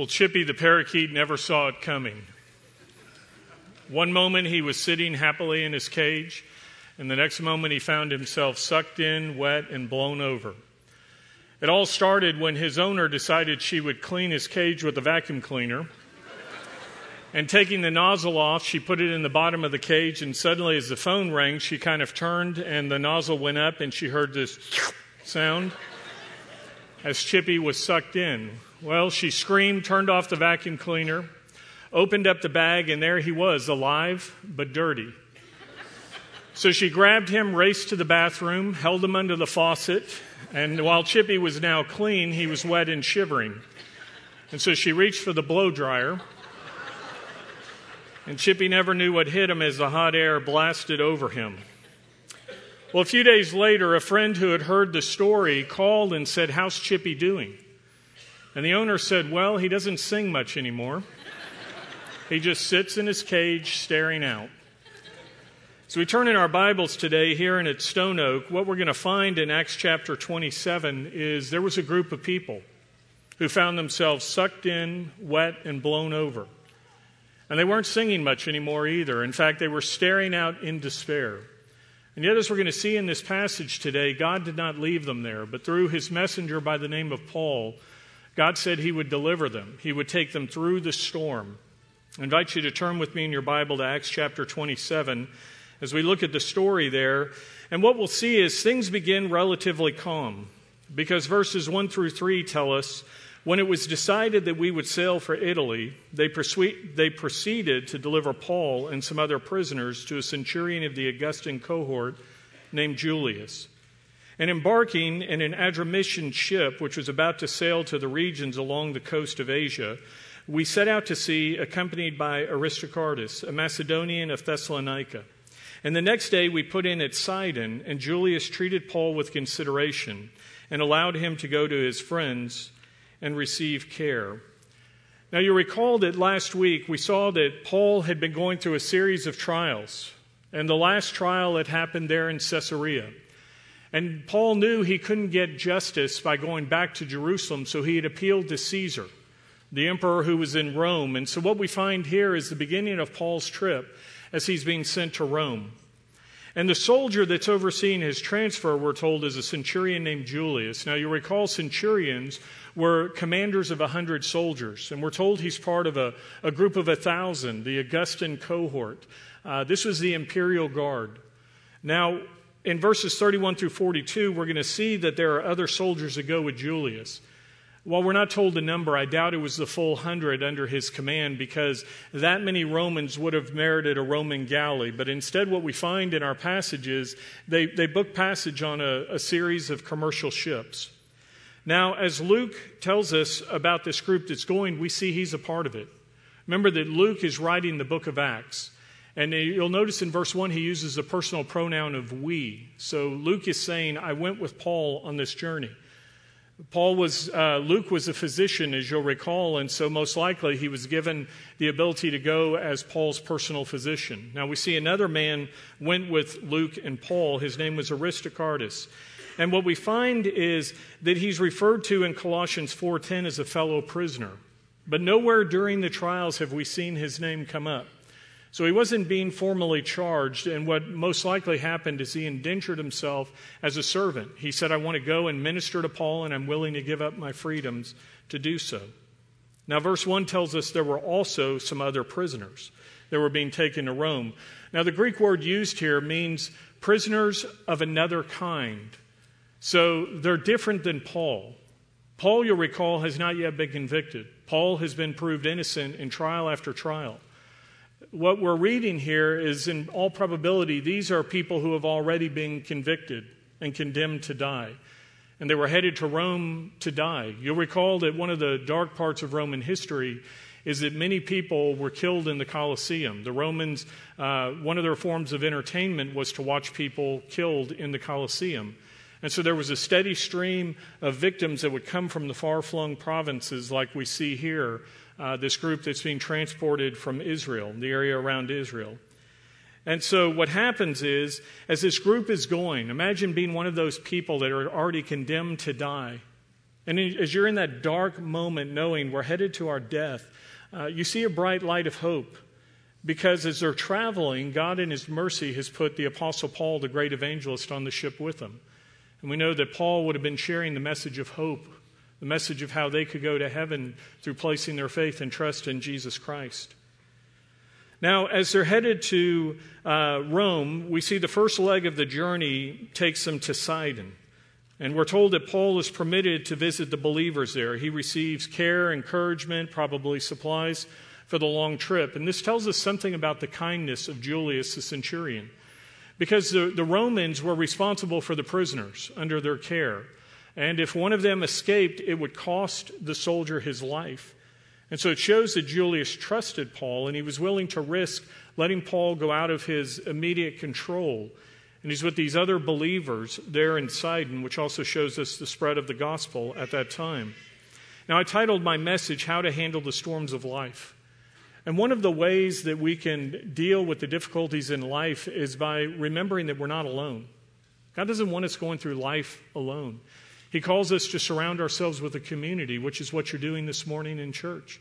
Well, Chippy the parakeet never saw it coming. One moment he was sitting happily in his cage, and the next moment he found himself sucked in, wet, and blown over. It all started when his owner decided she would clean his cage with a vacuum cleaner. And taking the nozzle off, she put it in the bottom of the cage, and suddenly, as the phone rang, she kind of turned and the nozzle went up, and she heard this sound as Chippy was sucked in. Well, she screamed, turned off the vacuum cleaner, opened up the bag, and there he was, alive but dirty. So she grabbed him, raced to the bathroom, held him under the faucet, and while Chippy was now clean, he was wet and shivering. And so she reached for the blow dryer, and Chippy never knew what hit him as the hot air blasted over him. Well, a few days later, a friend who had heard the story called and said, How's Chippy doing? And the owner said, Well, he doesn't sing much anymore. He just sits in his cage staring out. So we turn in our Bibles today here in at Stone Oak. What we're going to find in Acts chapter 27 is there was a group of people who found themselves sucked in, wet, and blown over. And they weren't singing much anymore either. In fact, they were staring out in despair. And yet, as we're going to see in this passage today, God did not leave them there, but through his messenger by the name of Paul, God said he would deliver them, he would take them through the storm. I invite you to turn with me in your Bible to Acts chapter 27 as we look at the story there. And what we'll see is things begin relatively calm because verses 1 through 3 tell us when it was decided that we would sail for Italy, they, they proceeded to deliver Paul and some other prisoners to a centurion of the Augustan cohort named Julius. And embarking in an Adramyttian ship, which was about to sail to the regions along the coast of Asia, we set out to sea accompanied by Aristarchus, a Macedonian of Thessalonica. And the next day we put in at Sidon, and Julius treated Paul with consideration and allowed him to go to his friends and receive care. Now, you recall that last week we saw that Paul had been going through a series of trials, and the last trial had happened there in Caesarea. And Paul knew he couldn't get justice by going back to Jerusalem, so he had appealed to Caesar the emperor who was in Rome. And so, what we find here is the beginning of Paul's trip as he's being sent to Rome. And the soldier that's overseeing his transfer, we're told, is a centurion named Julius. Now, you recall centurions were commanders of a hundred soldiers, and we're told he's part of a, a group of a thousand, the Augustan cohort. Uh, this was the imperial guard. Now, in verses 31 through 42, we're going to see that there are other soldiers that go with Julius. While we're not told the number, I doubt it was the full hundred under his command because that many Romans would have merited a Roman galley. But instead, what we find in our passages, they, they book passage on a, a series of commercial ships. Now, as Luke tells us about this group that's going, we see he's a part of it. Remember that Luke is writing the book of Acts. And you'll notice in verse 1, he uses the personal pronoun of we. So Luke is saying, I went with Paul on this journey. Paul was, uh, Luke was a physician, as you'll recall, and so most likely he was given the ability to go as Paul's personal physician. Now we see another man went with Luke and Paul. His name was Aristarchus. And what we find is that he's referred to in Colossians 4:10 as a fellow prisoner. But nowhere during the trials have we seen his name come up. So he wasn't being formally charged, and what most likely happened is he indentured himself as a servant. He said, I want to go and minister to Paul, and I'm willing to give up my freedoms to do so. Now, verse 1 tells us there were also some other prisoners that were being taken to Rome. Now, the Greek word used here means prisoners of another kind. So they're different than Paul. Paul, you'll recall, has not yet been convicted. Paul has been proved innocent in trial after trial what we're reading here is, in all probability, these are people who have already been convicted and condemned to die. And they were headed to Rome to die. You'll recall that one of the dark parts of Roman history is that many people were killed in the Colosseum. The Romans, uh, one of their forms of entertainment was to watch people killed in the Colosseum. And so there was a steady stream of victims that would come from the far flung provinces, like we see here, uh, this group that's being transported from Israel, the area around Israel. And so what happens is, as this group is going, imagine being one of those people that are already condemned to die. And as you're in that dark moment, knowing we're headed to our death, uh, you see a bright light of hope. Because as they're traveling, God in His mercy has put the Apostle Paul, the great evangelist, on the ship with them. And we know that Paul would have been sharing the message of hope, the message of how they could go to heaven through placing their faith and trust in Jesus Christ. Now, as they're headed to uh, Rome, we see the first leg of the journey takes them to Sidon. And we're told that Paul is permitted to visit the believers there. He receives care, encouragement, probably supplies for the long trip. And this tells us something about the kindness of Julius the centurion. Because the, the Romans were responsible for the prisoners under their care. And if one of them escaped, it would cost the soldier his life. And so it shows that Julius trusted Paul and he was willing to risk letting Paul go out of his immediate control. And he's with these other believers there in Sidon, which also shows us the spread of the gospel at that time. Now, I titled my message, How to Handle the Storms of Life. And one of the ways that we can deal with the difficulties in life is by remembering that we're not alone. God doesn't want us going through life alone. He calls us to surround ourselves with a community, which is what you're doing this morning in church.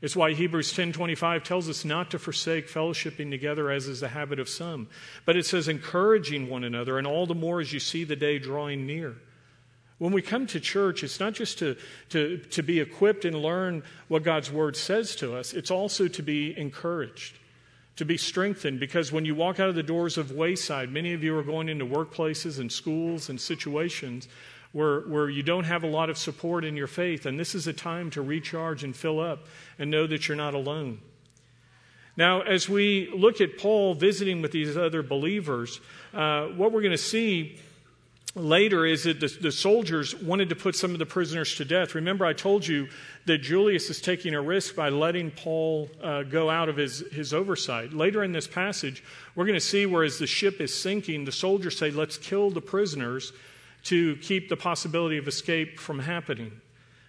It's why Hebrews 10:25 tells us not to forsake fellowshipping together as is the habit of some, but it says encouraging one another and all the more as you see the day drawing near. When we come to church, it's not just to, to, to be equipped and learn what God's word says to us, it's also to be encouraged, to be strengthened. Because when you walk out of the doors of Wayside, many of you are going into workplaces and schools and situations where, where you don't have a lot of support in your faith. And this is a time to recharge and fill up and know that you're not alone. Now, as we look at Paul visiting with these other believers, uh, what we're going to see later is that the, the, soldiers wanted to put some of the prisoners to death. Remember, I told you that Julius is taking a risk by letting Paul uh, go out of his, his oversight. Later in this passage, we're going to see where, as the ship is sinking, the soldiers say, Let's kill the prisoners to keep the possibility of escape from happening.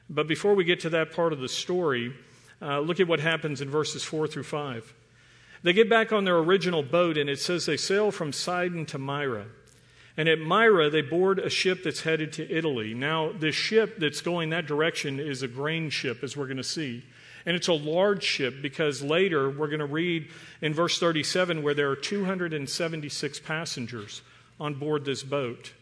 But before we get to that part of the story, uh, look at what happens in verses 4 through 5. They get back on their original boat, and it says they sail from Sidon to Myra. And at Myra, they board a ship that's headed to Italy. Now, this ship that's going that direction is a grain ship, as we're going to see. And it's a large ship because later we're going to read in verse 37 where there are 276 passengers on board this boat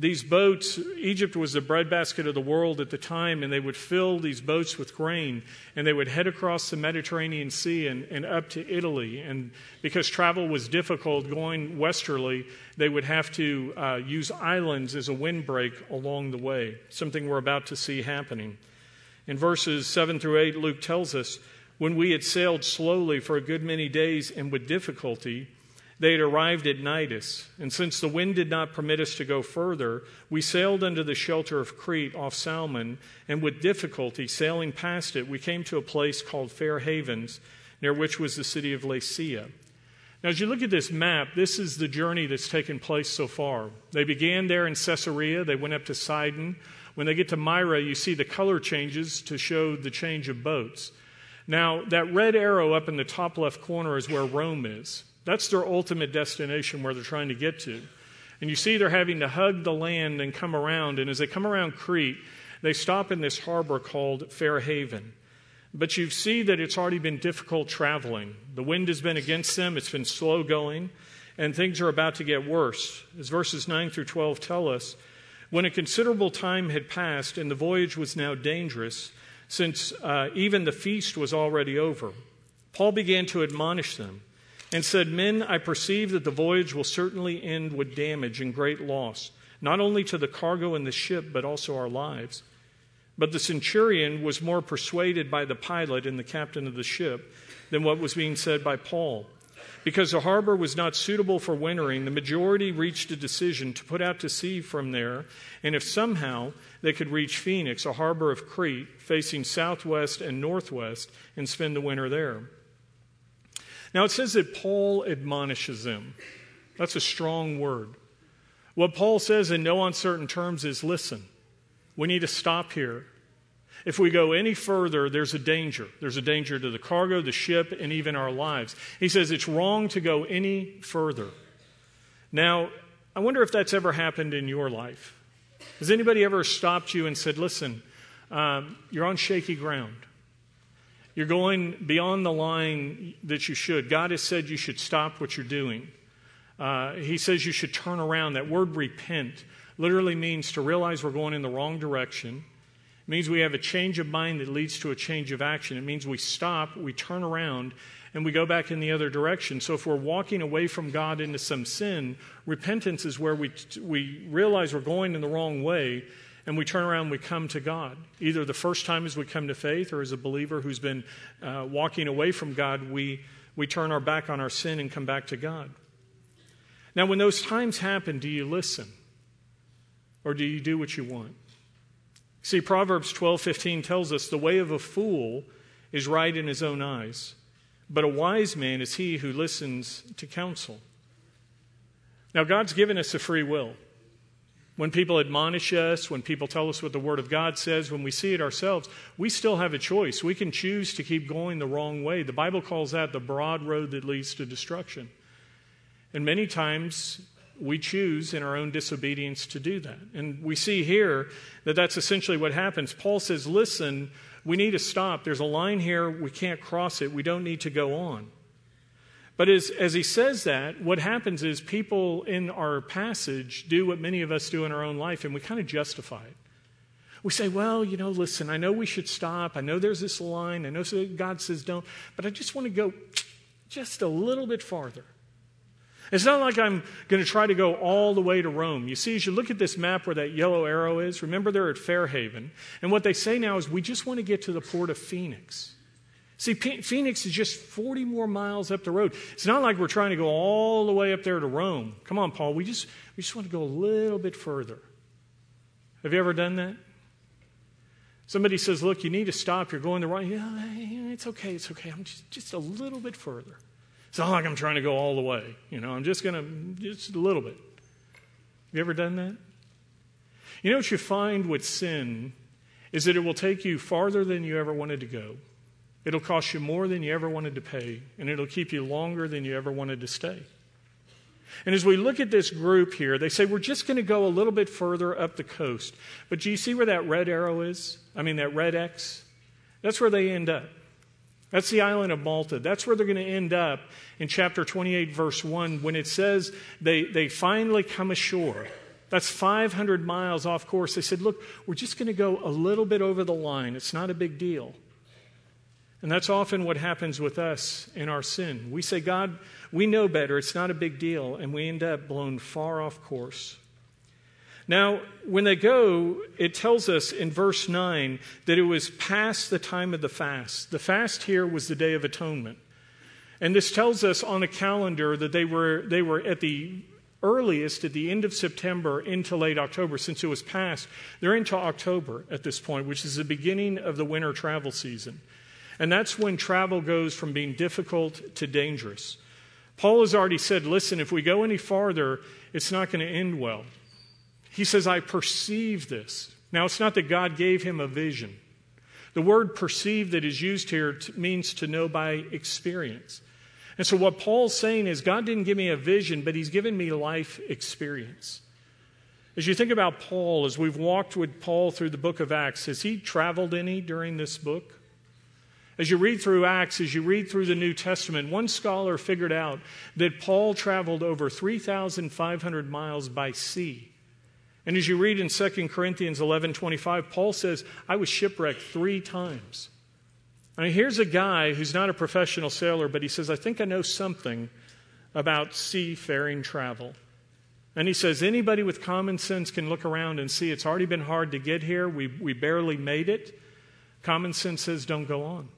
these boats, Egypt was the breadbasket of the world at the time, and they would fill these boats with grain, and they would head across the Mediterranean Sea and, and up to Italy. And because travel was difficult going westerly, they would have to uh, use islands as a windbreak along the way, something we're about to see happening. In verses 7 through 8, Luke tells us when we had sailed slowly for a good many days and with difficulty, they had arrived at Cnidus, and since the wind did not permit us to go further, we sailed under the shelter of Crete off Salmon, and with difficulty, sailing past it, we came to a place called Fair Havens, near which was the city of Lasea. Now, as you look at this map, this is the journey that's taken place so far. They began there in Caesarea, they went up to Sidon. When they get to Myra, you see the color changes to show the change of boats. Now, that red arrow up in the top left corner is where Rome is. That's their ultimate destination where they're trying to get to. And you see they're having to hug the land and come around. And as they come around Crete, they stop in this harbor called Fair Haven. But you see that it's already been difficult traveling. The wind has been against them, it's been slow going, and things are about to get worse. As verses 9 through 12 tell us, when a considerable time had passed and the voyage was now dangerous, since uh, even the feast was already over, Paul began to admonish them and said, Men, I perceive that the voyage will certainly end with damage and great loss, not only to the cargo and the ship, but also our lives. But the centurion was more persuaded by the pilot and the captain of the ship than what was being said by Paul. Because the harbor was not suitable for wintering, the majority reached a decision to put out to sea from there, and if somehow they could reach Phoenix, a harbor of Crete, facing southwest and northwest, and spend the winter there. Now it says that Paul admonishes them. That's a strong word. What Paul says in no uncertain terms is listen, we need to stop here. If we go any further, there's a danger. There's a danger to the cargo, the ship, and even our lives. He says it's wrong to go any further. Now, I wonder if that's ever happened in your life. Has anybody ever stopped you and said, Listen, um, you're on shaky ground? You're going beyond the line that you should. God has said you should stop what you're doing. Uh, he says you should turn around. That word repent literally means to realize we're going in the wrong direction. It means we have a change of mind that leads to a change of action. It means we stop, we turn around, and we go back in the other direction. So if we're walking away from God into some sin, repentance is where we, we realize we're going in the wrong way and we turn around and we come to God. Either the first time as we come to faith or as a believer who's been uh, walking away from God, we, we turn our back on our sin and come back to God. Now, when those times happen, do you listen? Or do you do what you want? See, Proverbs 12:15 tells us the way of a fool is right in his own eyes, but a wise man is he who listens to counsel. Now, God's given us a free will. When people admonish us, when people tell us what the Word of God says, when we see it ourselves, we still have a choice. We can choose to keep going the wrong way. The Bible calls that the broad road that leads to destruction. And many times we choose in our own disobedience to do that. And we see here that that's essentially what happens. Paul says, Listen, we need to stop. There's a line here. We can't cross it. We don't need to go on. But as, as he says that, what happens is people in our passage do what many of us do in our own life, and we kind of justify it. We say, well, you know, listen, I know we should stop. I know there's this line. I know God says don't, but I just want to go just a little bit farther. It's not like I'm going to try to go all the way to Rome. You see, as you look at this map where that yellow arrow is, remember they're at Fairhaven. And what they say now is we just want to get to the port of Phoenix. See, Phoenix is just 40 more miles up the road. It's not like we're trying to go all the way up there to Rome. Come on, Paul. We just, we just want to go a little bit further. Have you ever done that? Somebody says, Look, you need to stop. You're going the wrong. Yeah, it's okay. It's okay. I'm just, just a little bit further. It's not like I'm trying to go all the way. You know, I'm just going to, just a little bit. Have you ever done that? You know what you find with sin is that it will take you farther than you ever wanted to go. It'll cost you more than you ever wanted to pay, and it'll keep you longer than you ever wanted to stay. And as we look at this group here, they say we're just going to go a little bit further up the coast. But do you see where that red arrow is? I mean, that red X? That's where they end up. That's the island of Malta. That's where they're going to end up in chapter 28, verse 1, when it says they, they finally come ashore. That's 500 miles off course. They said, Look, we're just going to go a little bit over the line. It's not a big deal. And that's often what happens with us in our sin. We say, God, we know better, it's not a big deal, and we end up blown far off course. Now, when they go, it tells us in verse 9 that it was past the time of the fast. The fast here was the Day of Atonement. And this tells us on a calendar that they were, they were at the earliest at the end of September into late October. Since it was past, they're into October at this point, which is the beginning of the winter travel season. And that's when travel goes from being difficult to dangerous. Paul has already said, listen, if we go any farther, it's not going to end well. He says, I perceive this. Now, it's not that God gave him a vision. The word perceive that is used here means to know by experience. And so, what Paul's saying is, God didn't give me a vision, but he's given me life experience. As you think about Paul, as we've walked with Paul through the book of Acts, has he traveled any during this book? As you read through Acts, as you read through the New Testament, one scholar figured out that Paul traveled over 3,500 miles by sea. And as you read in 2 Corinthians 11:25, Paul says, "I was shipwrecked 3 times." I mean, here's a guy who's not a professional sailor, but he says, "I think I know something about seafaring travel." And he says, anybody with common sense can look around and see it's already been hard to get here. We, we barely made it. Common sense says, don't go on.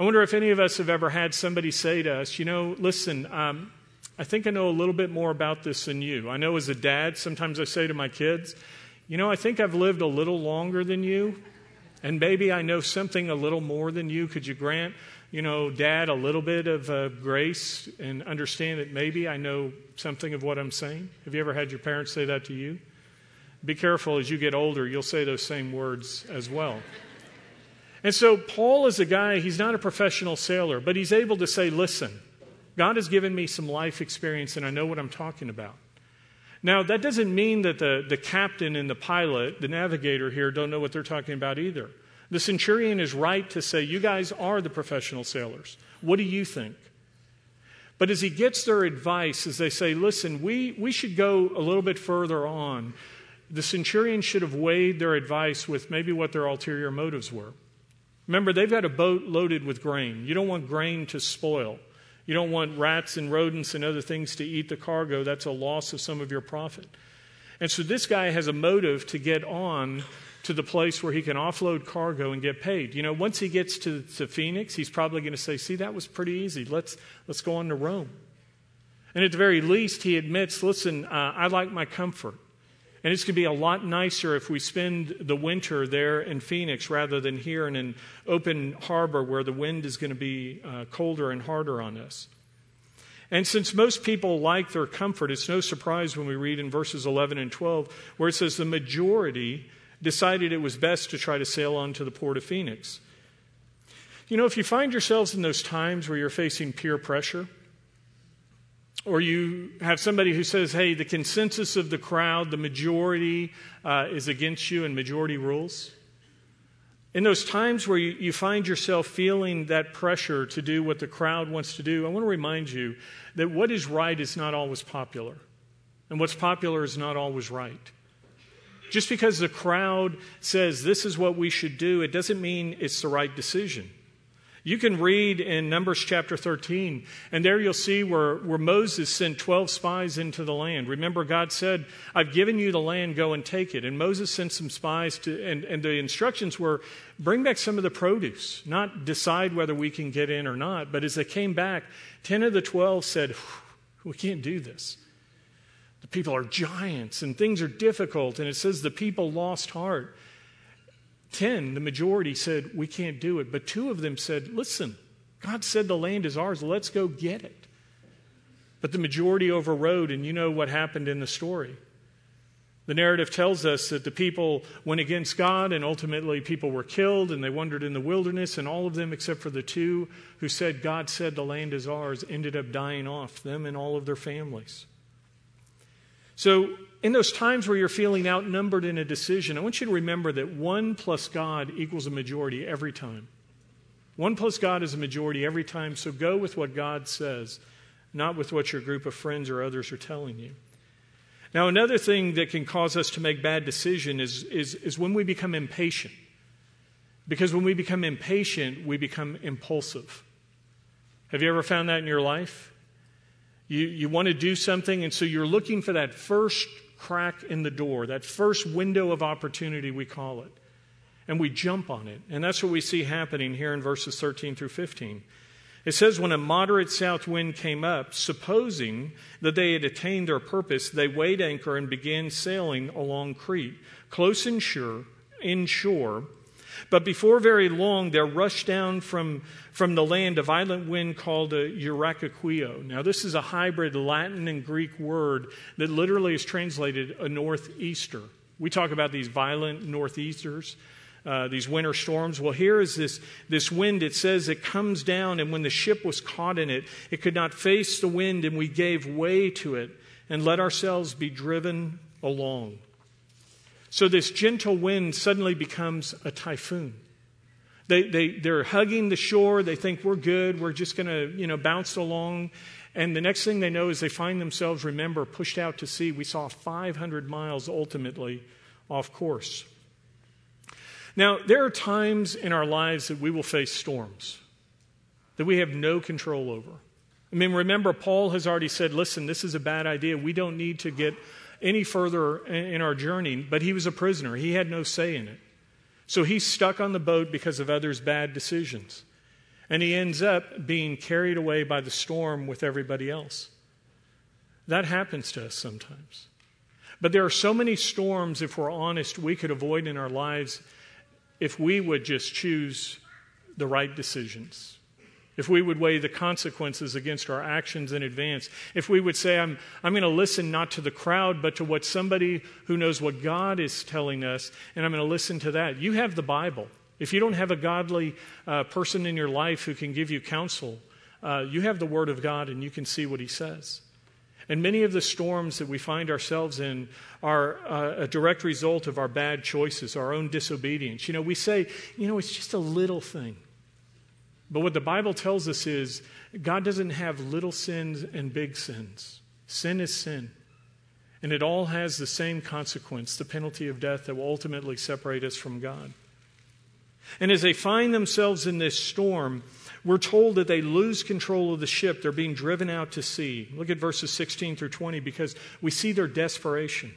I wonder if any of us have ever had somebody say to us, you know, listen, um, I think I know a little bit more about this than you. I know as a dad, sometimes I say to my kids, you know, I think I've lived a little longer than you, and maybe I know something a little more than you. Could you grant, you know, dad a little bit of uh, grace and understand that maybe I know something of what I'm saying? Have you ever had your parents say that to you? Be careful as you get older, you'll say those same words as well. And so Paul is a guy, he's not a professional sailor, but he's able to say, listen, God has given me some life experience and I know what I'm talking about. Now, that doesn't mean that the, the captain and the pilot, the navigator here, don't know what they're talking about either. The centurion is right to say, You guys are the professional sailors. What do you think? But as he gets their advice, as they say, Listen, we, we should go a little bit further on, the centurion should have weighed their advice with maybe what their ulterior motives were. Remember, they've got a boat loaded with grain. You don't want grain to spoil. You don't want rats and rodents and other things to eat the cargo. That's a loss of some of your profit. And so this guy has a motive to get on to the place where he can offload cargo and get paid. You know, once he gets to, to Phoenix, he's probably going to say, See, that was pretty easy. Let's, let's go on to Rome. And at the very least, he admits, Listen, uh, I like my comfort. And it's going to be a lot nicer if we spend the winter there in Phoenix rather than here in an open harbor where the wind is going to be uh, colder and harder on us. And since most people like their comfort, it's no surprise when we read in verses 11 and 12 where it says the majority decided it was best to try to sail on to the port of Phoenix. You know, if you find yourselves in those times where you're facing peer pressure, or you have somebody who says, hey, the consensus of the crowd, the majority uh, is against you and majority rules. In those times where you, you, find yourself feeling that pressure to do what the crowd wants to do, I want to remind you that what is right is not always popular, and what's popular is not always right. Just because the crowd says this is what we should do, it doesn't mean it's the right decision. You can read in Numbers chapter 13, and there you'll see where, where Moses sent 12 spies into the land. Remember, God said, I've given you the land, go and take it. And Moses sent some spies to, and, and the instructions were bring back some of the produce, not decide whether we can get in or not. But as they came back, 10 of the 12 said, We can't do this. The people are giants and things are difficult. And it says the people lost heart. 10, the majority said, We can't do it. But two of them said, Listen, God said the land is ours. Let's go get it. But the majority overrode, and you know what happened in the story. The narrative tells us that the people went against God, and ultimately people were killed, and they wandered in the wilderness, and all of them, except for the two who said, God said the land is ours, ended up dying off, them and all of their families. So in those times where you're feeling outnumbered in a decision, I want you to remember that one plus God equals a majority every time. One plus God is a majority every time, so go with what God says, not with what your group of friends or others are telling you. Now, another thing that can cause us to make bad decisions is, is, is when we become impatient. Because when we become impatient, we become impulsive. Have you ever found that in your life? You, you want to do something, and so you're looking for that first crack in the door, that first window of opportunity, we call it. And we jump on it. And that's what we see happening here in verses 13 through 15. It says, When a moderate south wind came up, supposing that they had attained their purpose, they weighed anchor and began sailing along Crete, close inshore, inshore but before very long, there rushed down from, from the land a violent wind called a Euraquilo. Now, this is a hybrid Latin and Greek word that literally is translated a northeaster. We talk about these violent northeasters. Uh, these winter storms. Well, here is this, this wind. It says it comes down, and when the ship was caught in it, it could not face the wind, and we gave way to it and let ourselves be driven along. So this gentle wind suddenly becomes a typhoon. They, they, they're hugging the shore. They think we're good. We're just going to, you know, bounce along. And the next thing they know is they find themselves, remember, pushed out to sea. We saw 500 miles ultimately off course. Now, there are times in our lives that we will face storms that we have no control over. I mean, remember, Paul has already said, listen, this is a bad idea. We don't need to get any further in our journey, but he was a prisoner. He had no say in it. So he's stuck on the boat because of others' bad decisions. And he ends up being carried away by the storm with everybody else. That happens to us sometimes. But there are so many storms, if we're honest, we could avoid in our lives if we would just choose the right decisions if we would weigh the consequences against our actions in advance, if we would say, I'm, I'm going to listen not to the crowd, but to what somebody who knows what God is telling us, and I'm going to listen to that. You have the Bible. If you don't have a godly uh, person in your life who can give you counsel, uh, you have the Word of God and you can see what He says. And many of the storms that we find ourselves in are uh, a direct result of our bad choices, our own disobedience. You know, we say, you know, it's just a little thing. But what the Bible tells us is God doesn't have little sins and big sins. Sin is sin. And it all has the same consequence the penalty of death that will ultimately separate us from God. And as they find themselves in this storm, we're told that they lose control of the ship. They're being driven out to sea. Look at verses 16 through 20 because we see their desperation.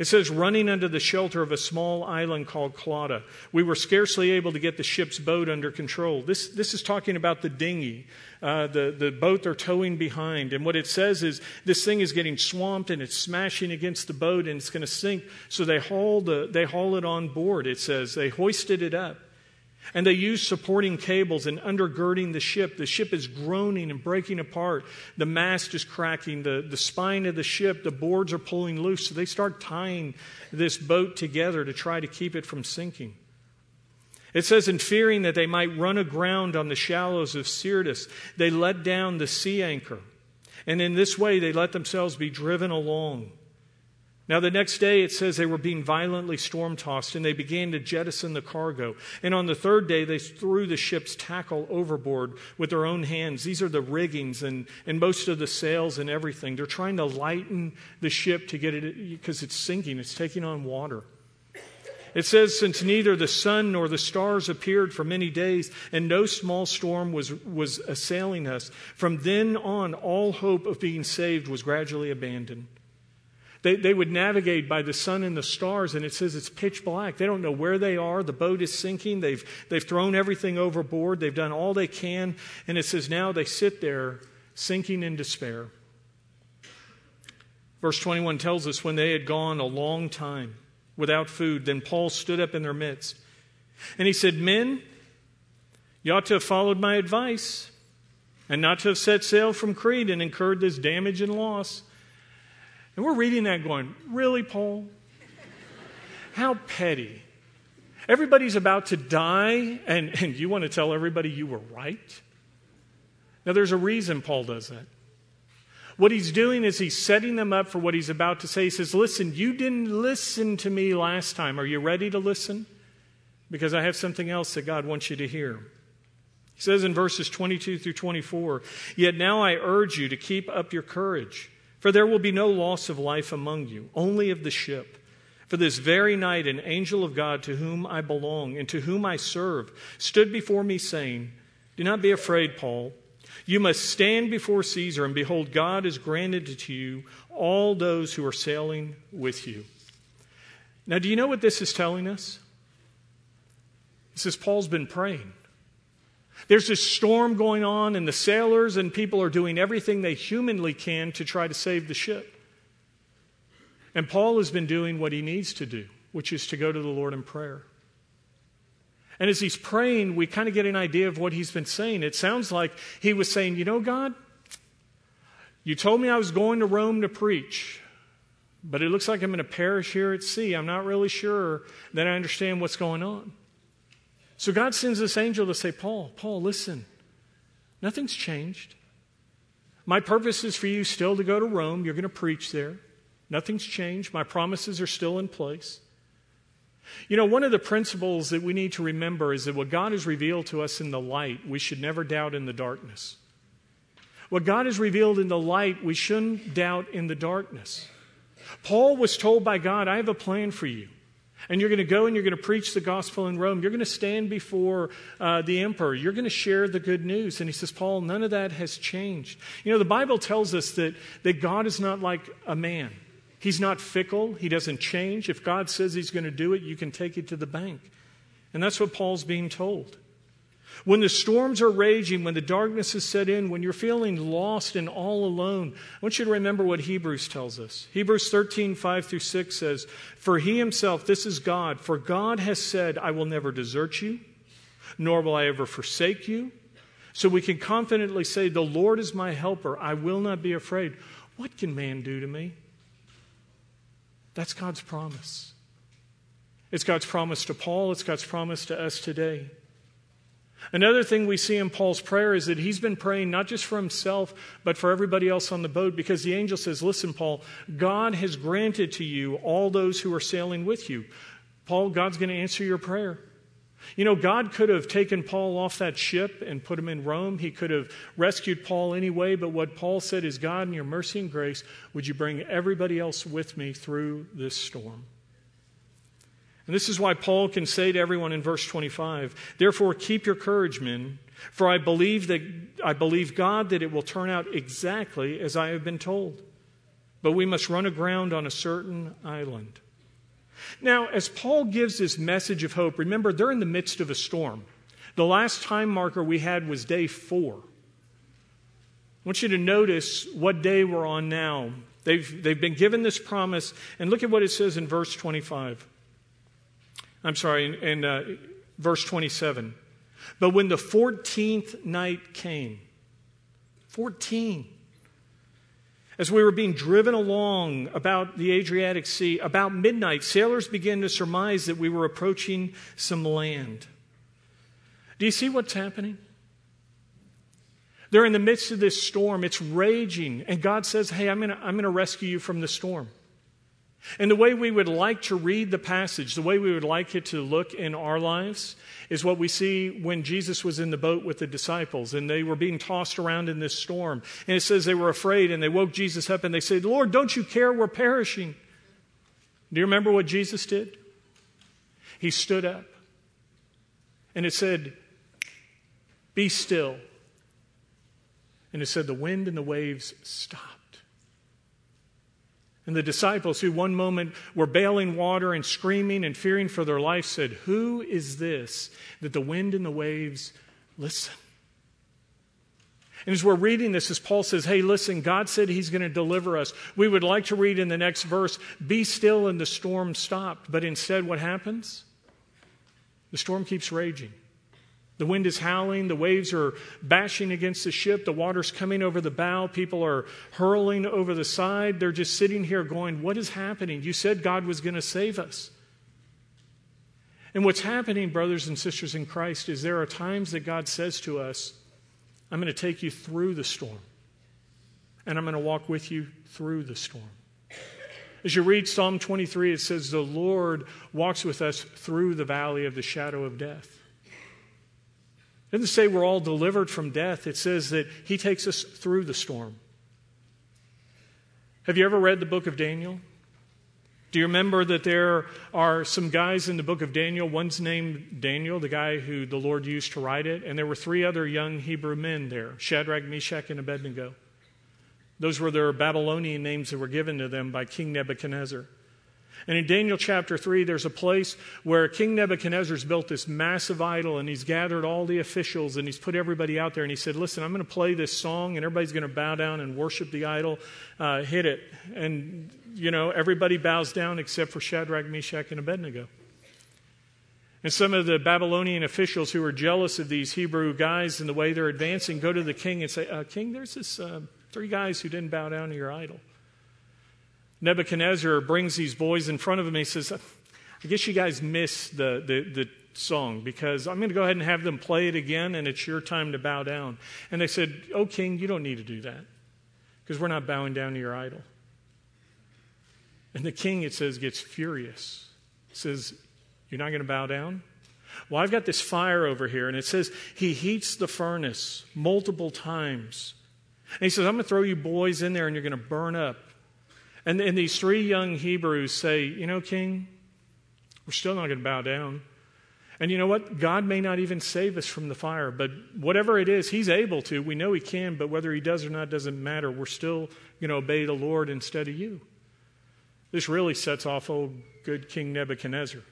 It says, running under the shelter of a small island called Clauda. We were scarcely able to get the ship's boat under control. This, this is talking about the dinghy, uh, the, the boat they're towing behind. And what it says is this thing is getting swamped and it's smashing against the boat and it's going to sink. So they haul, the, they haul it on board, it says. They hoisted it up. And they use supporting cables and undergirding the ship. The ship is groaning and breaking apart. The mast is cracking. The, the spine of the ship, the boards are pulling loose. So they start tying this boat together to try to keep it from sinking. It says, in fearing that they might run aground on the shallows of Syrtis, they let down the sea anchor. And in this way, they let themselves be driven along. Now, the next day it says they were being violently storm tossed and they began to jettison the cargo. And on the third day, they threw the ship's tackle overboard with their own hands. These are the riggings and, and most of the sails and everything. They're trying to lighten the ship to get it because it's sinking, it's taking on water. It says, since neither the sun nor the stars appeared for many days, and no small storm was, was assailing us, from then on, all hope of being saved was gradually abandoned. They, they would navigate by the sun and the stars, and it says it's pitch black. They don't know where they are. The boat is sinking. They've, they've thrown everything overboard. They've done all they can. And it says now they sit there sinking in despair. Verse 21 tells us when they had gone a long time without food, then Paul stood up in their midst. And he said, Men, you ought to have followed my advice and not to have set sail from Crete and incurred this damage and loss. And we're reading that going, Really, Paul? How petty. Everybody's about to die, and, and you want to tell everybody you were right? Now, there's a reason Paul does that. What he's doing is he's setting them up for what he's about to say. He says, Listen, you didn't listen to me last time. Are you ready to listen? Because I have something else that God wants you to hear. He says in verses 22 through 24, Yet now I urge you to keep up your courage. For there will be no loss of life among you, only of the ship. For this very night, an angel of God to whom I belong and to whom I serve stood before me, saying, Do not be afraid, Paul. You must stand before Caesar, and behold, God has granted to you all those who are sailing with you. Now, do you know what this is telling us? This is Paul's been praying. There's this storm going on, and the sailors and people are doing everything they humanly can to try to save the ship. And Paul has been doing what he needs to do, which is to go to the Lord in prayer. And as he's praying, we kind of get an idea of what he's been saying. It sounds like he was saying, You know, God, you told me I was going to Rome to preach, but it looks like I'm going to perish here at sea. I'm not really sure that I understand what's going on. So God sends this angel to say, Paul, Paul, listen, nothing's changed. My purpose is for you still to go to Rome. You're going to preach there. Nothing's changed. My promises are still in place. You know, one of the principles that we need to remember is that what God has revealed to us in the light, we should never doubt in the darkness. What God has revealed in the light, we shouldn't doubt in the darkness. Paul was told by God, I have a plan for you. And you're going to go and you're going to preach the gospel in Rome. You're going to stand before uh, the emperor. You're going to share the good news. And he says, Paul, none of that has changed. You know, the Bible tells us that, that God is not like a man. He's not fickle. He doesn't change. If God says he's going to do it, you can take it to the bank. And that's what Paul's being told. When the storms are raging, when the darkness is set in, when you're feeling lost and all alone, I want you to remember what Hebrews tells us. Hebrews 13, 5 through 6 says, For he himself, this is God, for God has said, I will never desert you, nor will I ever forsake you. So we can confidently say, The Lord is my helper. I will not be afraid. What can man do to me? That's God's promise. It's God's promise to Paul, it's God's promise to us today. Another thing we see in Paul's prayer is that he's been praying not just for himself, but for everybody else on the boat because the angel says, Listen, Paul, God has granted to you all those who are sailing with you. Paul, God's going to answer your prayer. You know, God could have taken Paul off that ship and put him in Rome. He could have rescued Paul anyway, but what Paul said is, God, in your mercy and grace, would you bring everybody else with me through this storm? And this is why Paul can say to everyone in verse 25, Therefore, keep your courage, men, for I believe that I believe God that it will turn out exactly as I have been told. But we must run aground on a certain island. Now, as Paul gives this message of hope, remember they're in the midst of a storm. The last time marker we had was day four. I want you to notice what day we're on now. They've, they've been given this promise, and look at what it says in verse 25. I'm sorry, in, uh, verse 27. But when the 14th night came, 14, as we were being driven along about the Adriatic Sea, about midnight, sailors began to surmise that we were approaching some land. Do you see what's happening? They're in the midst of this storm. It's raging. And God says, Hey, I'm going I'm going to rescue you from the storm. And the way we would like to read the passage, the way we would like it to look in our lives, is what we see when Jesus was in the boat with the disciples and they were being tossed around in this storm. And it says they were afraid and they woke Jesus up and they said, Lord, don't you care? We're perishing. Do you remember what Jesus did? He stood up and it said, Be still. And it said, The wind and the waves stopped. And the disciples, who one moment were bailing water and screaming and fearing for their life, said, Who is this that the wind and the waves listen? And as we're reading this, as Paul says, Hey, listen, God said He's going to deliver us. We would like to read in the next verse, Be still and the storm stopped. But instead, what happens? The storm keeps raging. The wind is howling, the waves are bashing against the ship, the water's coming over the bow, people are hurling over the side. They're just sitting here going, What is happening? You said God was going to save us. And what's happening, brothers and sisters in Christ, is there are times that God says to us, I'm going to take you through the storm, and I'm going to walk with you through the storm. As you read Psalm 23, it says, The Lord walks with us through the valley of the shadow of death. It doesn't say we're all delivered from death. It says that He takes us through the storm. Have you ever read the book of Daniel? Do you remember that there are some guys in the book of Daniel? One's named Daniel, the guy who the Lord used to write it, and there were three other young Hebrew men there Shadrach, Meshach, and Abednego. Those were their Babylonian names that were given to them by King Nebuchadnezzar. And in Daniel chapter 3, there's a place where King Nebuchadnezzar's built this massive idol and he's gathered all the officials and he's put everybody out there and he said, Listen, I'm going to play this song and everybody's going to bow down and worship the idol. Uh, hit it. And, you know, everybody bows down except for Shadrach, Meshach, and Abednego. And some of the Babylonian officials who are jealous of these Hebrew guys and the way they're advancing go to the king and say, uh, King, there's this uh, three guys who didn't bow down to your idol. Nebuchadnezzar brings these boys in front of him and he says, I guess you guys missed the, the, the song because I'm going to go ahead and have them play it again and it's your time to bow down. And they said, Oh, king, you don't need to do that because we're not bowing down to your idol. And the king, it says, gets furious. He says, You're not going to bow down? Well, I've got this fire over here, and it says he heats the furnace multiple times. And he says, I'm going to throw you boys in there, and you're going to burn up. And, and these three young Hebrews say, You know, King, we're still not going to bow down. And you know what? God may not even save us from the fire, but whatever it is, He's able to. We know He can, but whether He does or not doesn't matter. We're still going to obey the Lord instead of you. This really sets off old good King Nebuchadnezzar.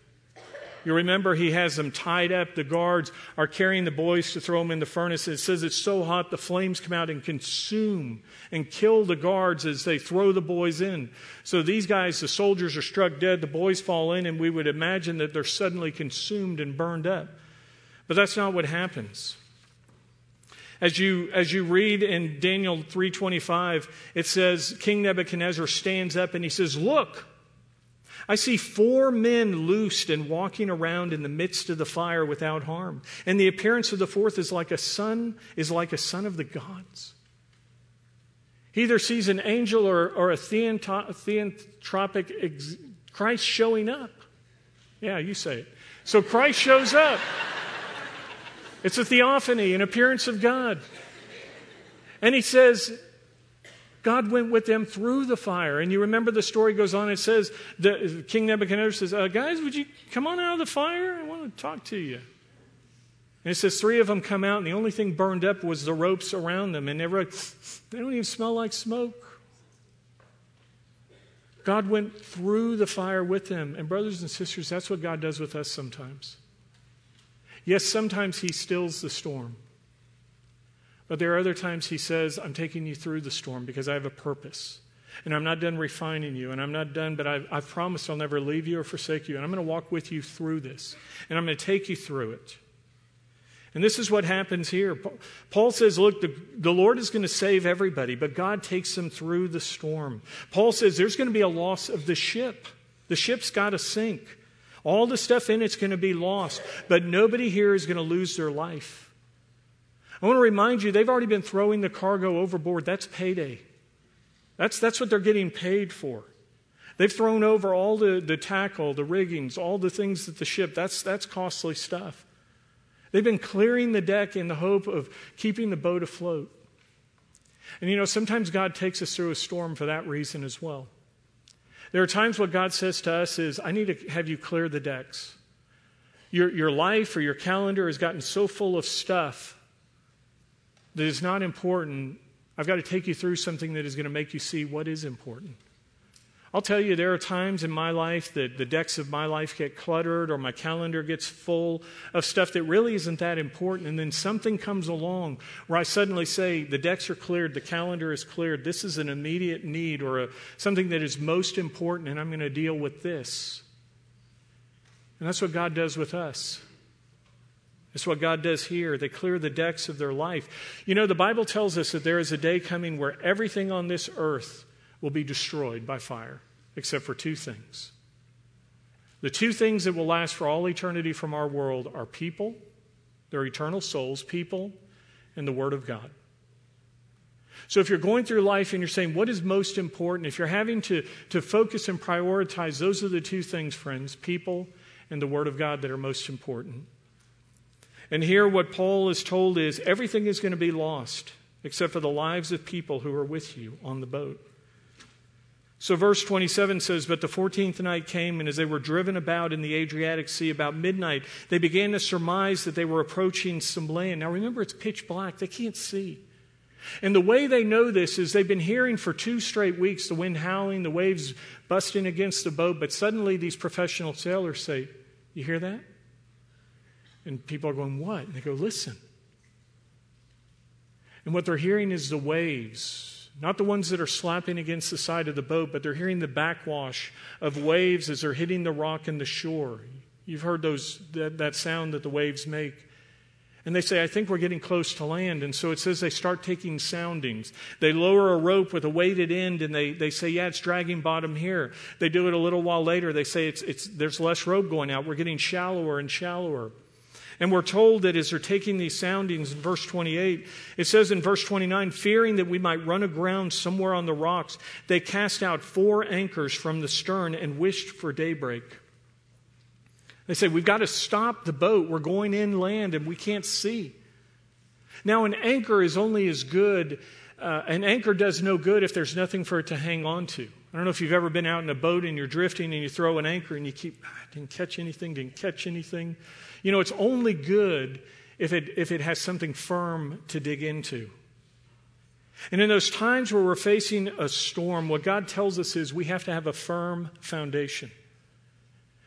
You remember he has them tied up. The guards are carrying the boys to throw them in the furnace. It says it's so hot the flames come out and consume and kill the guards as they throw the boys in. So these guys, the soldiers, are struck dead. The boys fall in, and we would imagine that they're suddenly consumed and burned up. But that's not what happens. As you, as you read in Daniel 3:25, it says King Nebuchadnezzar stands up and he says, "Look, I see four men loosed and walking around in the midst of the fire without harm. And the appearance of the fourth is like a son, is like a son of the gods. He either sees an angel or, or a theanthropic ex- Christ showing up. Yeah, you say it. So Christ shows up. It's a theophany, an appearance of God. And he says, God went with them through the fire. And you remember the story goes on. It says, the, King Nebuchadnezzar says, uh, Guys, would you come on out of the fire? I want to talk to you. And it says, Three of them come out, and the only thing burned up was the ropes around them. And they, were, they don't even smell like smoke. God went through the fire with them. And, brothers and sisters, that's what God does with us sometimes. Yes, sometimes He stills the storm. But there are other times he says, I'm taking you through the storm because I have a purpose. And I'm not done refining you, and I'm not done, but I've, I've promised I'll never leave you or forsake you. And I'm going to walk with you through this, and I'm going to take you through it. And this is what happens here. Paul says, Look, the, the Lord is going to save everybody, but God takes them through the storm. Paul says there's going to be a loss of the ship. The ship's got to sink. All the stuff in it's going to be lost, but nobody here is going to lose their life. I want to remind you, they've already been throwing the cargo overboard. That's payday. That's, that's what they're getting paid for. They've thrown over all the, the tackle, the riggings, all the things that the ship, that's, that's costly stuff. They've been clearing the deck in the hope of keeping the boat afloat. And you know, sometimes God takes us through a storm for that reason as well. There are times what God says to us is, I need to have you clear the decks. Your, your life or your calendar has gotten so full of stuff that is not important, I've got to take you through something that is going to make you see what is important. I'll tell you, there are times in my life that the decks of my life get cluttered or my calendar gets full of stuff that really isn't that important. And then something comes along where I suddenly say, the decks are cleared, the calendar is cleared, this is an immediate need or a, something that is most important, and I'm going to deal with this. And that's what God does with us. It's what God does here. They clear the decks of their life. You know, the Bible tells us that there is a day coming where everything on this earth will be destroyed by fire, except for two things. The two things that will last for all eternity from our world are people, their eternal souls, people, and the Word of God. So if you're going through life and you're saying, what is most important? If you're having to, to focus and prioritize, those are the two things, friends people and the Word of God that are most important. And here, what Paul is told is everything is going to be lost except for the lives of people who are with you on the boat. So, verse 27 says, But the 14th night came, and as they were driven about in the Adriatic Sea about midnight, they began to surmise that they were approaching some land. Now, remember, it's pitch black, they can't see. And the way they know this is they've been hearing for two straight weeks the wind howling, the waves busting against the boat, but suddenly these professional sailors say, You hear that? And people are going, What? And they go, Listen. And what they're hearing is the waves, not the ones that are slapping against the side of the boat, but they're hearing the backwash of waves as they're hitting the rock and the shore. You've heard those, that, that sound that the waves make. And they say, I think we're getting close to land. And so it says they start taking soundings. They lower a rope with a weighted end and they, they say, Yeah, it's dragging bottom here. They do it a little while later. They say, it's, it's, There's less rope going out. We're getting shallower and shallower. And we're told that as they're taking these soundings in verse 28, it says in verse 29, fearing that we might run aground somewhere on the rocks, they cast out four anchors from the stern and wished for daybreak. They say, We've got to stop the boat. We're going inland and we can't see. Now, an anchor is only as good, uh, an anchor does no good if there's nothing for it to hang on to. I don't know if you've ever been out in a boat and you're drifting and you throw an anchor and you keep, ah, didn't catch anything, didn't catch anything. You know, it's only good if it, if it has something firm to dig into. And in those times where we're facing a storm, what God tells us is we have to have a firm foundation.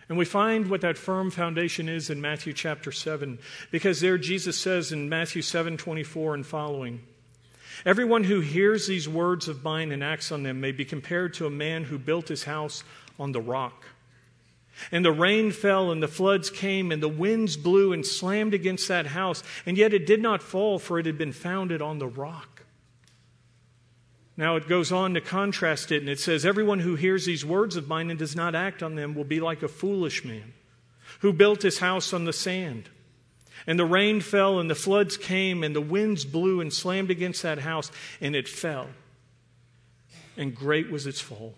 And we find what that firm foundation is in Matthew chapter 7, because there Jesus says in Matthew 7 24 and following, Everyone who hears these words of mine and acts on them may be compared to a man who built his house on the rock. And the rain fell, and the floods came, and the winds blew and slammed against that house, and yet it did not fall, for it had been founded on the rock. Now it goes on to contrast it, and it says, Everyone who hears these words of mine and does not act on them will be like a foolish man who built his house on the sand. And the rain fell, and the floods came, and the winds blew and slammed against that house, and it fell. And great was its fall.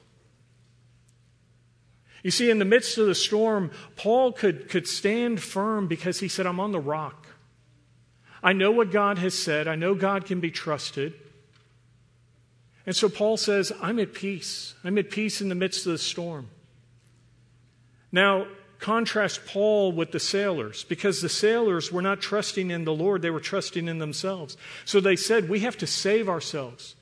You see, in the midst of the storm, Paul could, could stand firm because he said, I'm on the rock. I know what God has said. I know God can be trusted. And so Paul says, I'm at peace. I'm at peace in the midst of the storm. Now, contrast Paul with the sailors because the sailors were not trusting in the Lord, they were trusting in themselves. So they said, We have to save ourselves.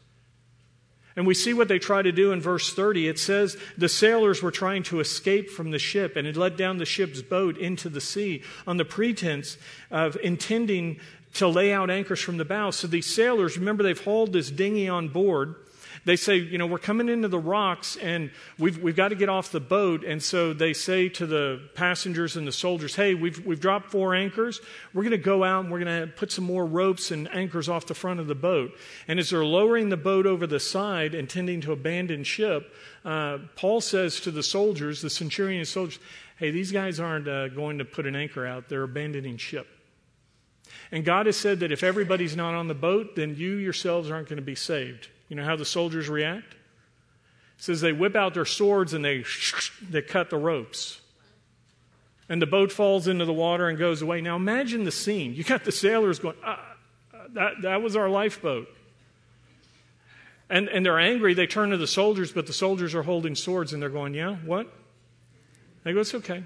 And we see what they try to do in verse 30. It says the sailors were trying to escape from the ship and had let down the ship's boat into the sea on the pretense of intending to lay out anchors from the bow. So these sailors, remember, they've hauled this dinghy on board they say, you know, we're coming into the rocks and we've, we've got to get off the boat. And so they say to the passengers and the soldiers, hey, we've, we've dropped four anchors. We're going to go out and we're going to put some more ropes and anchors off the front of the boat. And as they're lowering the boat over the side, intending to abandon ship, uh, Paul says to the soldiers, the centurion soldiers, hey, these guys aren't uh, going to put an anchor out, they're abandoning ship. And God has said that if everybody's not on the boat, then you yourselves aren't going to be saved. You know how the soldiers react? It says they whip out their swords and they, they cut the ropes. And the boat falls into the water and goes away. Now imagine the scene. You got the sailors going, ah, that, that was our lifeboat. And, and they're angry. They turn to the soldiers, but the soldiers are holding swords and they're going, Yeah, what? They go, It's okay.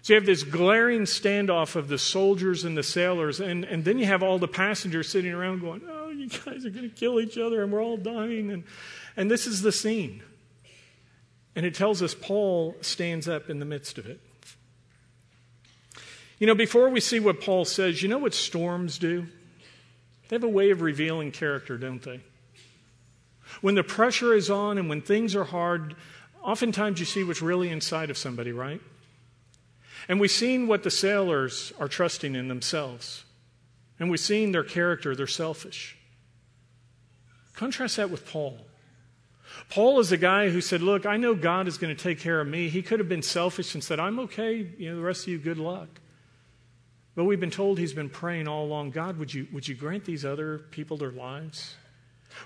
So you have this glaring standoff of the soldiers and the sailors, and, and then you have all the passengers sitting around going, Oh, you guys are going to kill each other and we're all dying. And, and this is the scene. And it tells us Paul stands up in the midst of it. You know, before we see what Paul says, you know what storms do? They have a way of revealing character, don't they? When the pressure is on and when things are hard, oftentimes you see what's really inside of somebody, right? And we've seen what the sailors are trusting in themselves. And we've seen their character, they're selfish. Contrast that with Paul. Paul is a guy who said, Look, I know God is going to take care of me. He could have been selfish and said, I'm okay. You know, the rest of you, good luck. But we've been told he's been praying all along God, would you, would you grant these other people their lives?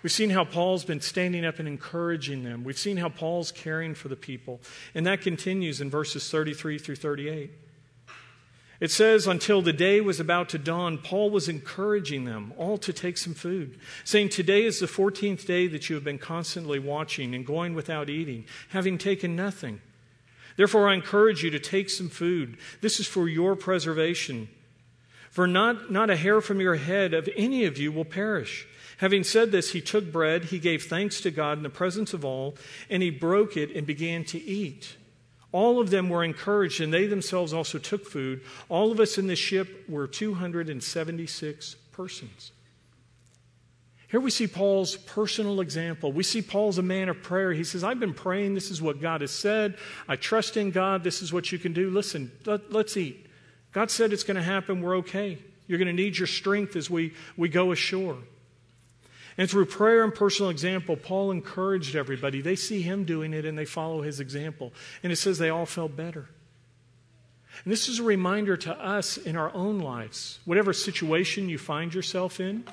We've seen how Paul's been standing up and encouraging them. We've seen how Paul's caring for the people. And that continues in verses 33 through 38. It says, Until the day was about to dawn, Paul was encouraging them all to take some food, saying, Today is the 14th day that you have been constantly watching and going without eating, having taken nothing. Therefore, I encourage you to take some food. This is for your preservation. For not, not a hair from your head of any of you will perish. Having said this, he took bread, he gave thanks to God in the presence of all, and he broke it and began to eat. All of them were encouraged, and they themselves also took food. All of us in the ship were 276 persons. Here we see Paul's personal example. We see Paul's a man of prayer. He says, I've been praying. This is what God has said. I trust in God. This is what you can do. Listen, let, us eat. God said it's going to happen. We're okay. You're going to need your strength as we, we go ashore. And through prayer and personal example, Paul encouraged everybody. They see him doing it and they follow his example. And it says they all felt better. And this is a reminder to us in our own lives. Whatever situation you find yourself in,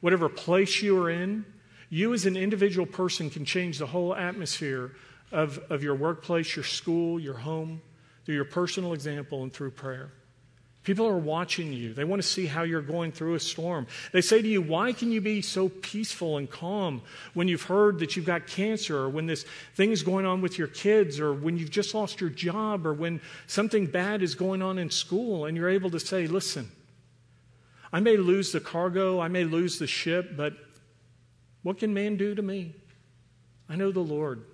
whatever place you are in, you as an individual person can change the whole atmosphere of, of your workplace, your school, your home, through your personal example and through prayer. People are watching you. They want to see how you're going through a storm. They say to you, Why can you be so peaceful and calm when you've heard that you've got cancer, or when this thing is going on with your kids, or when you've just lost your job, or when something bad is going on in school? And you're able to say, Listen, I may lose the cargo, I may lose the ship, but what can man do to me? I know the Lord.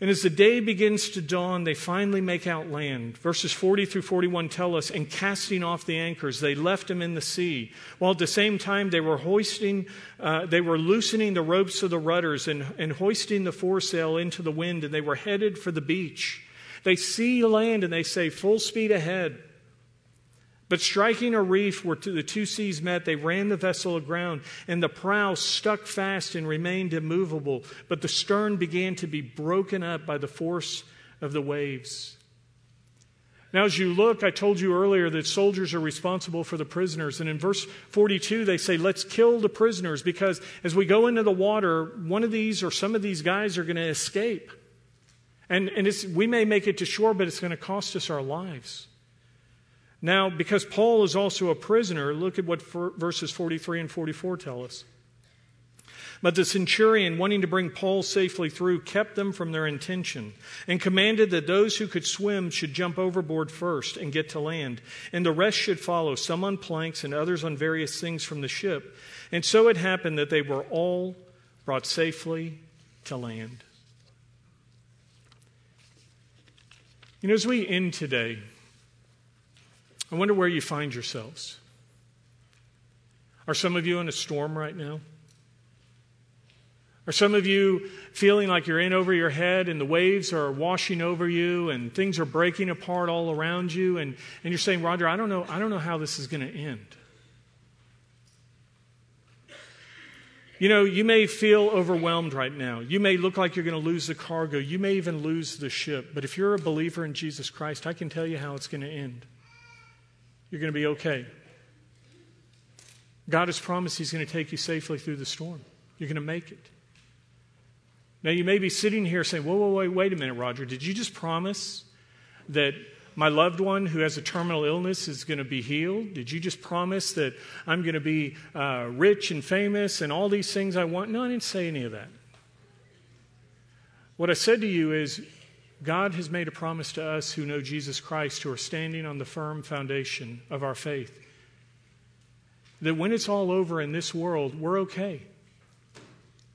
And as the day begins to dawn, they finally make out land. Verses 40 through 41 tell us, and casting off the anchors, they left him in the sea. While at the same time they were hoisting, uh, they were loosening the ropes of the rudders and, and hoisting the foresail into the wind, and they were headed for the beach. They see land and they say, full speed ahead. But striking a reef where the two seas met, they ran the vessel aground, and the prow stuck fast and remained immovable. But the stern began to be broken up by the force of the waves. Now, as you look, I told you earlier that soldiers are responsible for the prisoners. And in verse 42, they say, Let's kill the prisoners because as we go into the water, one of these or some of these guys are going to escape. And, and we may make it to shore, but it's going to cost us our lives. Now, because Paul is also a prisoner, look at what verses 43 and 44 tell us. But the centurion, wanting to bring Paul safely through, kept them from their intention and commanded that those who could swim should jump overboard first and get to land, and the rest should follow, some on planks and others on various things from the ship. And so it happened that they were all brought safely to land. You know, as we end today, I wonder where you find yourselves. Are some of you in a storm right now? Are some of you feeling like you're in over your head and the waves are washing over you and things are breaking apart all around you and, and you're saying, Roger, I don't know, I don't know how this is going to end. You know, you may feel overwhelmed right now. You may look like you're going to lose the cargo. You may even lose the ship. But if you're a believer in Jesus Christ, I can tell you how it's going to end. You're going to be okay. God has promised He's going to take you safely through the storm. You're going to make it. Now, you may be sitting here saying, whoa, whoa, wait, wait a minute, Roger. Did you just promise that my loved one who has a terminal illness is going to be healed? Did you just promise that I'm going to be uh, rich and famous and all these things I want? No, I didn't say any of that. What I said to you is, God has made a promise to us who know Jesus Christ, who are standing on the firm foundation of our faith, that when it's all over in this world, we're okay.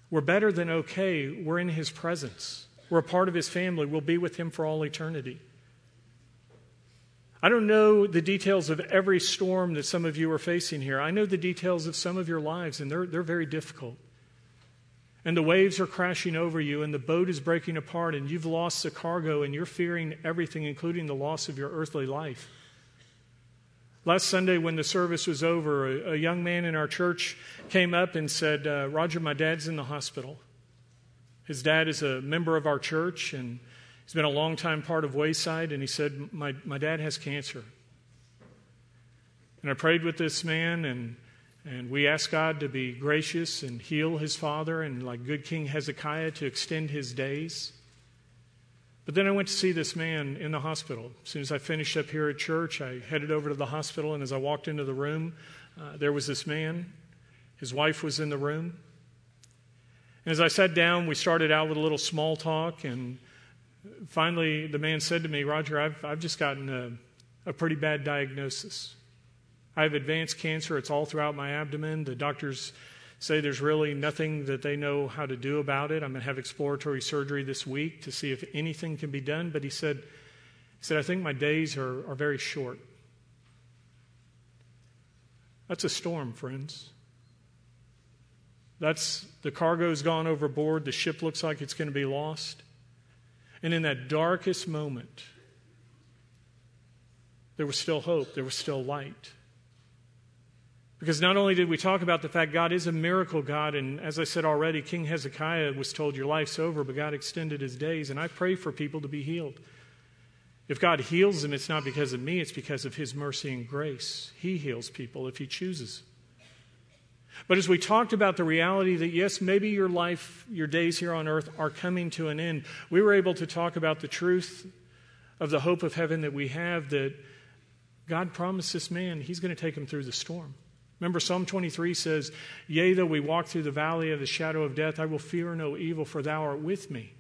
We're better than okay. We're in His presence. We're a part of His family. We'll be with Him for all eternity. I don't know the details of every storm that some of you are facing here. I know the details of some of your lives, and they're, they're very difficult. And the waves are crashing over you, and the boat is breaking apart, and you've lost the cargo, and you're fearing everything, including the loss of your earthly life. Last Sunday, when the service was over, a, a young man in our church came up and said, uh, Roger, my dad's in the hospital. His dad is a member of our church, and he's been a long time part of Wayside, and he said, My, my dad has cancer. And I prayed with this man, and, and we ask God to be gracious and heal his father, and like good King Hezekiah, to extend his days. But then I went to see this man in the hospital. As soon as I finished up here at church, I headed over to the hospital, and as I walked into the room, uh, there was this man. His wife was in the room. And as I sat down, we started out with a little small talk, and finally the man said to me, Roger, I've, I've just gotten a, a pretty bad diagnosis. I have advanced cancer. It's all throughout my abdomen. The doctors say there's really nothing that they know how to do about it. I'm going to have exploratory surgery this week to see if anything can be done. But he said, he said, I think my days are, are very short. That's a storm, friends. That's the cargo's gone overboard. The ship looks like it's going to be lost. And in that darkest moment, there was still hope, there was still light. Because not only did we talk about the fact God is a miracle God, and as I said already, King Hezekiah was told, Your life's over, but God extended his days. And I pray for people to be healed. If God heals them, it's not because of me, it's because of his mercy and grace. He heals people if he chooses. But as we talked about the reality that, yes, maybe your life, your days here on earth are coming to an end, we were able to talk about the truth of the hope of heaven that we have that God promised this man he's going to take him through the storm. Remember, Psalm 23 says, Yea, though we walk through the valley of the shadow of death, I will fear no evil, for thou art with me.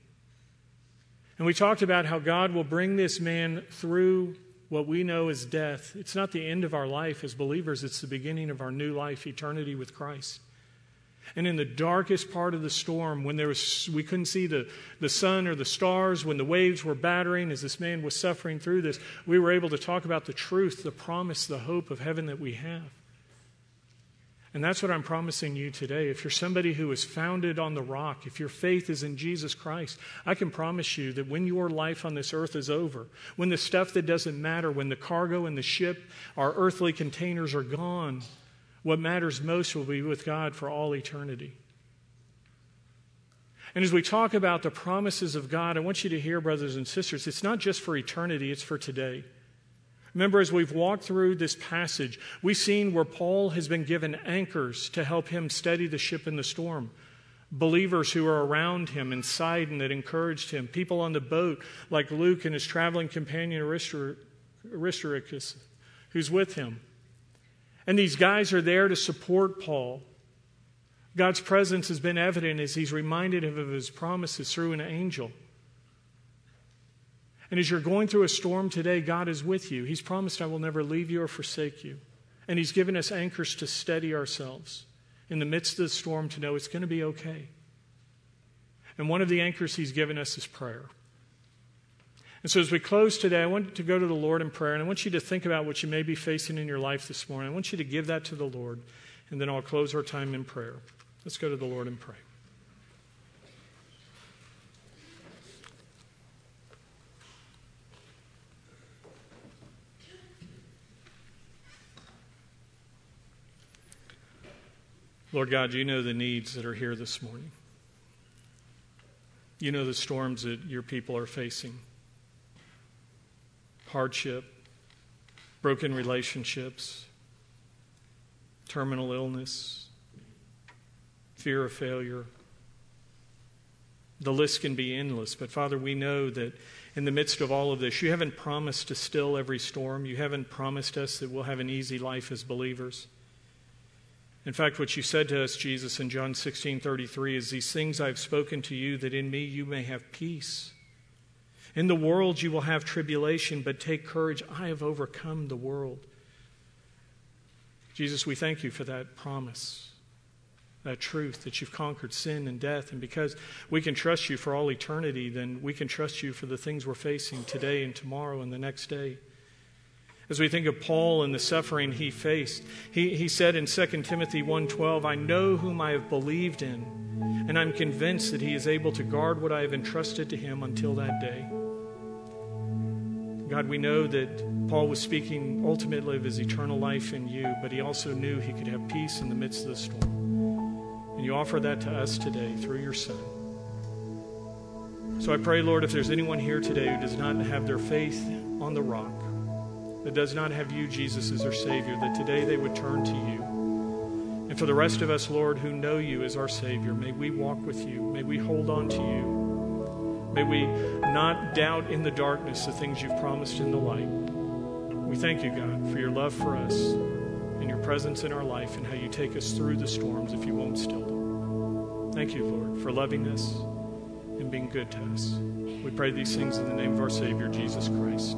And we talked about how God will bring this man through what we know as death. It's not the end of our life as believers, it's the beginning of our new life, eternity with Christ. And in the darkest part of the storm, when there was, we couldn't see the, the sun or the stars, when the waves were battering, as this man was suffering through this, we were able to talk about the truth, the promise, the hope of heaven that we have. And that's what I'm promising you today. If you're somebody who is founded on the rock, if your faith is in Jesus Christ, I can promise you that when your life on this earth is over, when the stuff that doesn't matter, when the cargo and the ship, our earthly containers are gone, what matters most will be with God for all eternity. And as we talk about the promises of God, I want you to hear, brothers and sisters, it's not just for eternity, it's for today. Remember, as we've walked through this passage, we've seen where Paul has been given anchors to help him steady the ship in the storm. Believers who are around him and Sidon that encouraged him. People on the boat like Luke and his traveling companion Aristarchus, who's with him. And these guys are there to support Paul. God's presence has been evident as he's reminded him of his promises through an angel. And as you're going through a storm today, God is with you. He's promised, I will never leave you or forsake you. And He's given us anchors to steady ourselves in the midst of the storm to know it's going to be okay. And one of the anchors He's given us is prayer. And so, as we close today, I want to go to the Lord in prayer, and I want you to think about what you may be facing in your life this morning. I want you to give that to the Lord, and then I'll close our time in prayer. Let's go to the Lord and pray. Lord God, you know the needs that are here this morning. You know the storms that your people are facing hardship, broken relationships, terminal illness, fear of failure. The list can be endless, but Father, we know that in the midst of all of this, you haven't promised to still every storm. You haven't promised us that we'll have an easy life as believers. In fact, what you said to us, Jesus, in John 16 33 is these things I've spoken to you that in me you may have peace. In the world you will have tribulation, but take courage. I have overcome the world. Jesus, we thank you for that promise, that truth that you've conquered sin and death. And because we can trust you for all eternity, then we can trust you for the things we're facing today and tomorrow and the next day. As we think of Paul and the suffering he faced, he, he said in 2 Timothy 1:12, "I know whom I have believed in, and I'm convinced that he is able to guard what I have entrusted to him until that day." God, we know that Paul was speaking ultimately of his eternal life in you, but he also knew he could have peace in the midst of the storm. And you offer that to us today through your Son. So I pray, Lord, if there's anyone here today who does not have their faith on the rock, that does not have you, Jesus, as their Savior, that today they would turn to you. And for the rest of us, Lord, who know you as our Savior, may we walk with you. May we hold on to you. May we not doubt in the darkness the things you've promised in the light. We thank you, God, for your love for us and your presence in our life and how you take us through the storms if you won't still them. Thank you, Lord, for loving us and being good to us. We pray these things in the name of our Savior, Jesus Christ.